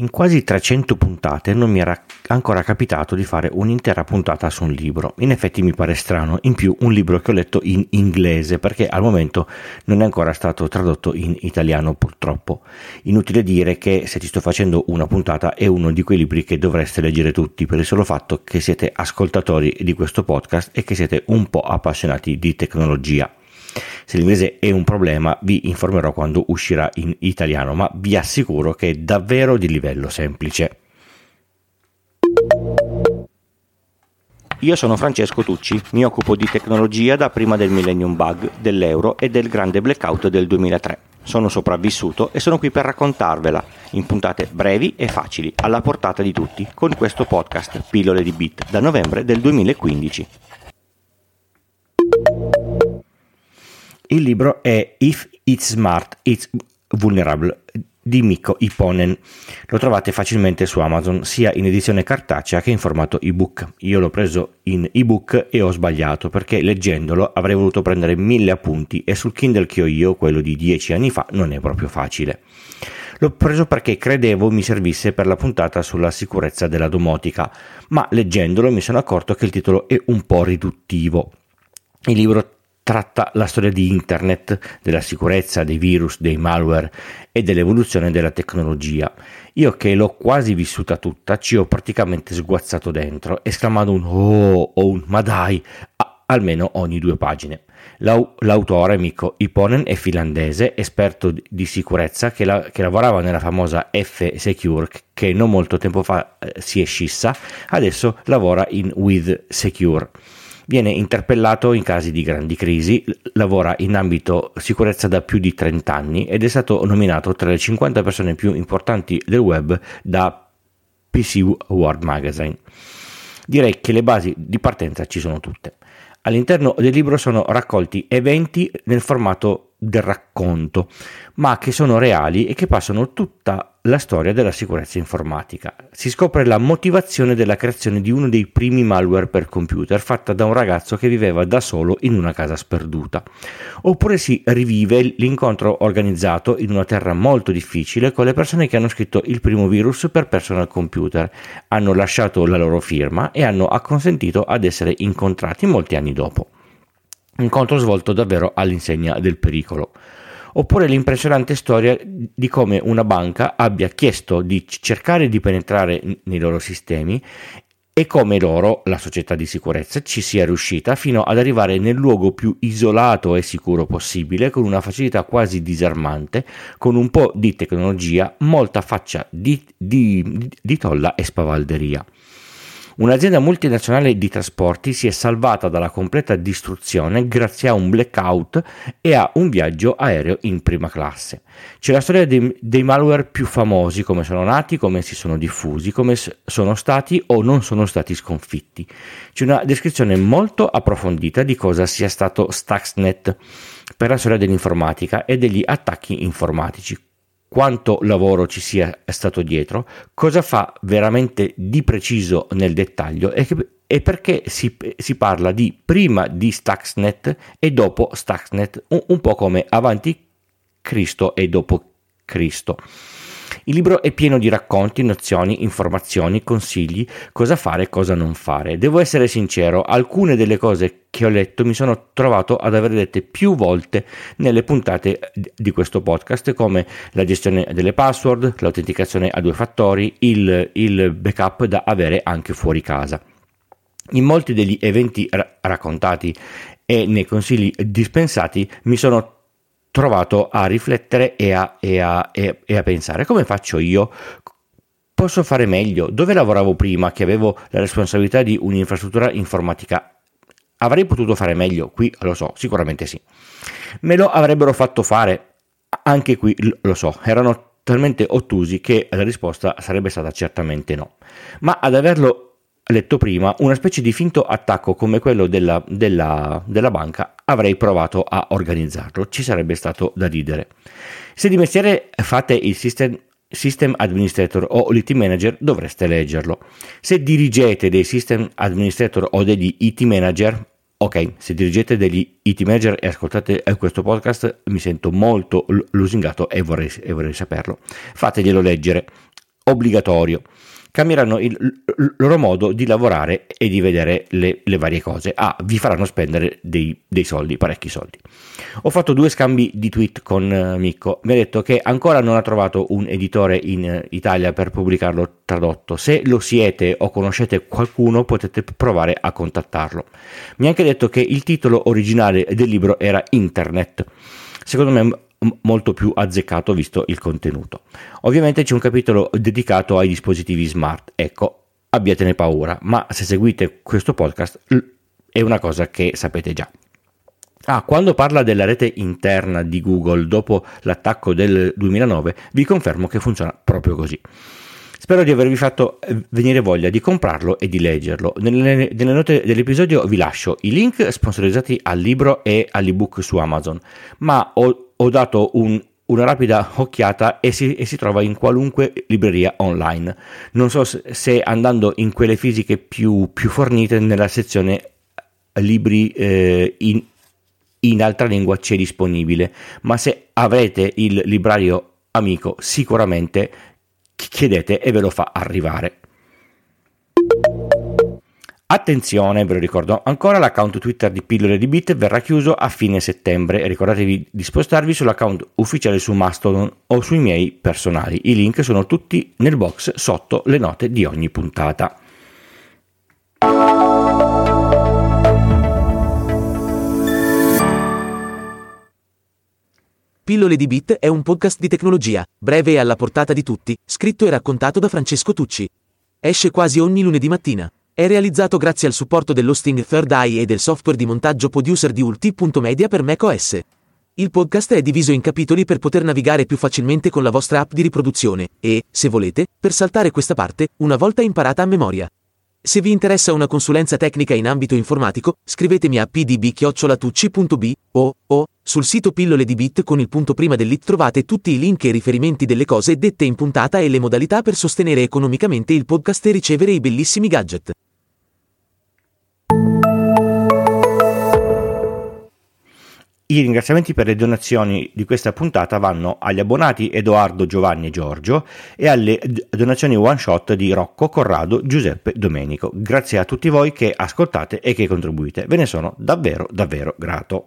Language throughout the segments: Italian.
In quasi 300 puntate non mi era ancora capitato di fare un'intera puntata su un libro. In effetti mi pare strano, in più un libro che ho letto in inglese perché al momento non è ancora stato tradotto in italiano purtroppo. Inutile dire che se ti sto facendo una puntata è uno di quei libri che dovreste leggere tutti per il solo fatto che siete ascoltatori di questo podcast e che siete un po' appassionati di tecnologia. Se l'inglese è un problema vi informerò quando uscirà in italiano, ma vi assicuro che è davvero di livello semplice. Io sono Francesco Tucci, mi occupo di tecnologia da prima del Millennium Bug, dell'euro e del grande blackout del 2003. Sono sopravvissuto e sono qui per raccontarvela in puntate brevi e facili, alla portata di tutti, con questo podcast Pillole di Bit da novembre del 2015. Il libro è If It's Smart, It's Vulnerable di Mikko Iponen. Lo trovate facilmente su Amazon sia in edizione cartacea che in formato ebook. Io l'ho preso in ebook e ho sbagliato perché leggendolo avrei voluto prendere mille appunti e sul Kindle che ho io, quello di dieci anni fa, non è proprio facile. L'ho preso perché credevo mi servisse per la puntata sulla sicurezza della domotica, ma leggendolo mi sono accorto che il titolo è un po' riduttivo. Il libro tratta la storia di Internet, della sicurezza, dei virus, dei malware e dell'evoluzione della tecnologia. Io che l'ho quasi vissuta tutta, ci ho praticamente sguazzato dentro, esclamando un oh o un ma dai, almeno ogni due pagine. L'autore Mikko Iponen è finlandese, esperto di sicurezza che, la, che, lavorava nella famosa F-Secure che non molto tempo fa eh, si è scissa, adesso lavora in With Secure. Viene interpellato in casi di grandi crisi, lavora in ambito sicurezza da più di 30 anni ed è stato nominato tra le 50 persone più importanti del web da PC World Magazine. Direi che le basi di partenza ci sono tutte. All'interno del libro sono raccolti eventi nel formato del racconto, ma che sono reali e che passano tutta la storia della sicurezza informatica. Si scopre la motivazione della creazione di uno dei primi malware per computer fatta da un ragazzo che viveva da solo in una casa sperduta. Oppure si rivive l'incontro organizzato in una terra molto difficile con le persone che hanno scritto il primo virus per personal computer, hanno lasciato la loro firma e hanno acconsentito ad essere incontrati molti anni dopo. Incontro svolto davvero all'insegna del pericolo oppure l'impressionante storia di come una banca abbia chiesto di cercare di penetrare nei loro sistemi e come loro, la società di sicurezza, ci sia riuscita fino ad arrivare nel luogo più isolato e sicuro possibile, con una facilità quasi disarmante, con un po' di tecnologia, molta faccia di, di, di tolla e spavalderia. Un'azienda multinazionale di trasporti si è salvata dalla completa distruzione grazie a un blackout e a un viaggio aereo in prima classe. C'è la storia dei, dei malware più famosi, come sono nati, come si sono diffusi, come sono stati o non sono stati sconfitti. C'è una descrizione molto approfondita di cosa sia stato Stuxnet per la storia dell'informatica e degli attacchi informatici, quanto lavoro ci sia stato dietro, cosa fa veramente di preciso nel dettaglio e, che, e perché si, si, parla di prima di Stuxnet e dopo Stuxnet, un, un po' come avanti Cristo e dopo Cristo. Il libro è pieno di racconti, nozioni, informazioni, consigli, cosa fare e cosa non fare. Devo essere sincero, alcune delle cose che ho letto mi sono trovato ad aver dette più volte nelle puntate di questo podcast, come la gestione delle password, l'autenticazione a due fattori, il, il backup da avere anche fuori casa. In molti degli eventi ra- raccontati e nei consigli dispensati mi sono trovato a riflettere e a, e, a, e, e a, pensare come faccio io? Posso fare meglio? Dove lavoravo prima che avevo la responsabilità di un'infrastruttura informatica? Avrei potuto fare meglio? Qui lo so, sicuramente sì. Me lo avrebbero fatto fare? Anche qui lo so, erano talmente ottusi che la risposta sarebbe stata certamente no. Ma ad averlo letto prima, una specie di finto attacco come quello della, della, della banca, avrei provato a organizzarlo, ci sarebbe stato da ridere. Se di mestiere fate il system, system administrator o l'IT manager dovreste leggerlo. Se dirigete dei system administrator o degli IT manager, ok, se dirigete degli IT manager e ascoltate questo podcast mi sento molto lusingato e vorrei, e vorrei saperlo. Fateglielo leggere obbligatorio cambieranno il, il, loro modo di lavorare e di vedere le, le varie cose. Ah, vi faranno spendere dei, dei, soldi, parecchi soldi. Ho fatto due scambi di tweet con uh, Micco, mi ha detto che ancora non ha trovato un editore in uh, Italia per pubblicarlo tradotto. Se lo siete o conoscete qualcuno potete provare a contattarlo. Mi ha anche detto che il titolo originale del libro era Internet. Secondo me molto più azzeccato visto il contenuto. Ovviamente c'è un capitolo dedicato ai dispositivi smart, ecco, abbiatene paura, ma se seguite questo podcast è una cosa che sapete già. Ah, quando parla della rete interna di Google dopo l'attacco del 2009, vi confermo che funziona proprio così. Spero di avervi fatto eh, venire voglia di comprarlo e di leggerlo. Nelle, nelle, note dell'episodio vi lascio i link sponsorizzati al libro e all'ebook su Amazon, ma ho ho dato un, una rapida occhiata e si, e si, trova in qualunque libreria online. Non so se andando in quelle fisiche più, più fornite nella sezione libri eh, in, in altra lingua c'è disponibile, ma se avrete il librario amico sicuramente chiedete e ve lo fa arrivare. Attenzione, ve lo ricordo ancora, l'account Twitter di Pillole di Bit verrà chiuso a fine settembre. Ricordatevi di spostarvi sull'account ufficiale su Mastodon o sui miei personali. I link sono tutti nel box sotto le note di ogni puntata. Pillole di Bit è un podcast di tecnologia, breve e alla portata di tutti, scritto e raccontato da Francesco Tucci. Esce quasi ogni lunedì mattina. È realizzato grazie al supporto dell'hosting Third Eye e del software di montaggio producer di Ulti.media per macOS. Il podcast è diviso in capitoli per poter navigare più facilmente con la vostra app di riproduzione e, se volete, per saltare questa parte, una volta imparata a memoria. Se vi interessa una consulenza tecnica in ambito informatico, scrivetemi a pdb-tucci.b o, o sul sito pillole di bit con il punto prima dell'it trovate tutti i link e riferimenti delle cose dette in puntata e le modalità per sostenere economicamente il podcast e ricevere i bellissimi gadget. I ringraziamenti per le donazioni di questa puntata vanno agli abbonati Edoardo, Giovanni e Giorgio e alle donazioni one shot di Rocco, Corrado, Giuseppe, Domenico. Grazie a tutti voi che ascoltate e che contribuite. Ve ne sono davvero, davvero grato.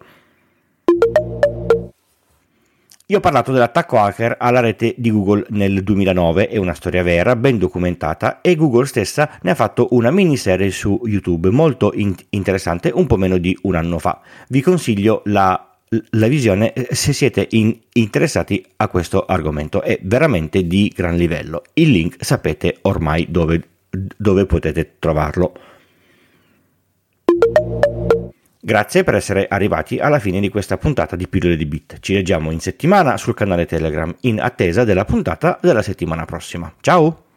Io ho parlato dell'attacco hacker alla rete di Google nel 2009, è una storia vera, ben documentata e Google stessa ne ha fatto una miniserie su YouTube molto in- interessante un po' meno di un anno fa. Vi consiglio la la visione eh, se siete in, interessati a questo argomento è veramente di gran livello il link sapete ormai dove, dove potete trovarlo Grazie per essere arrivati alla fine di questa puntata di Pillole di Bit. Ci leggiamo in settimana sul canale Telegram in attesa della puntata della settimana prossima. Ciao!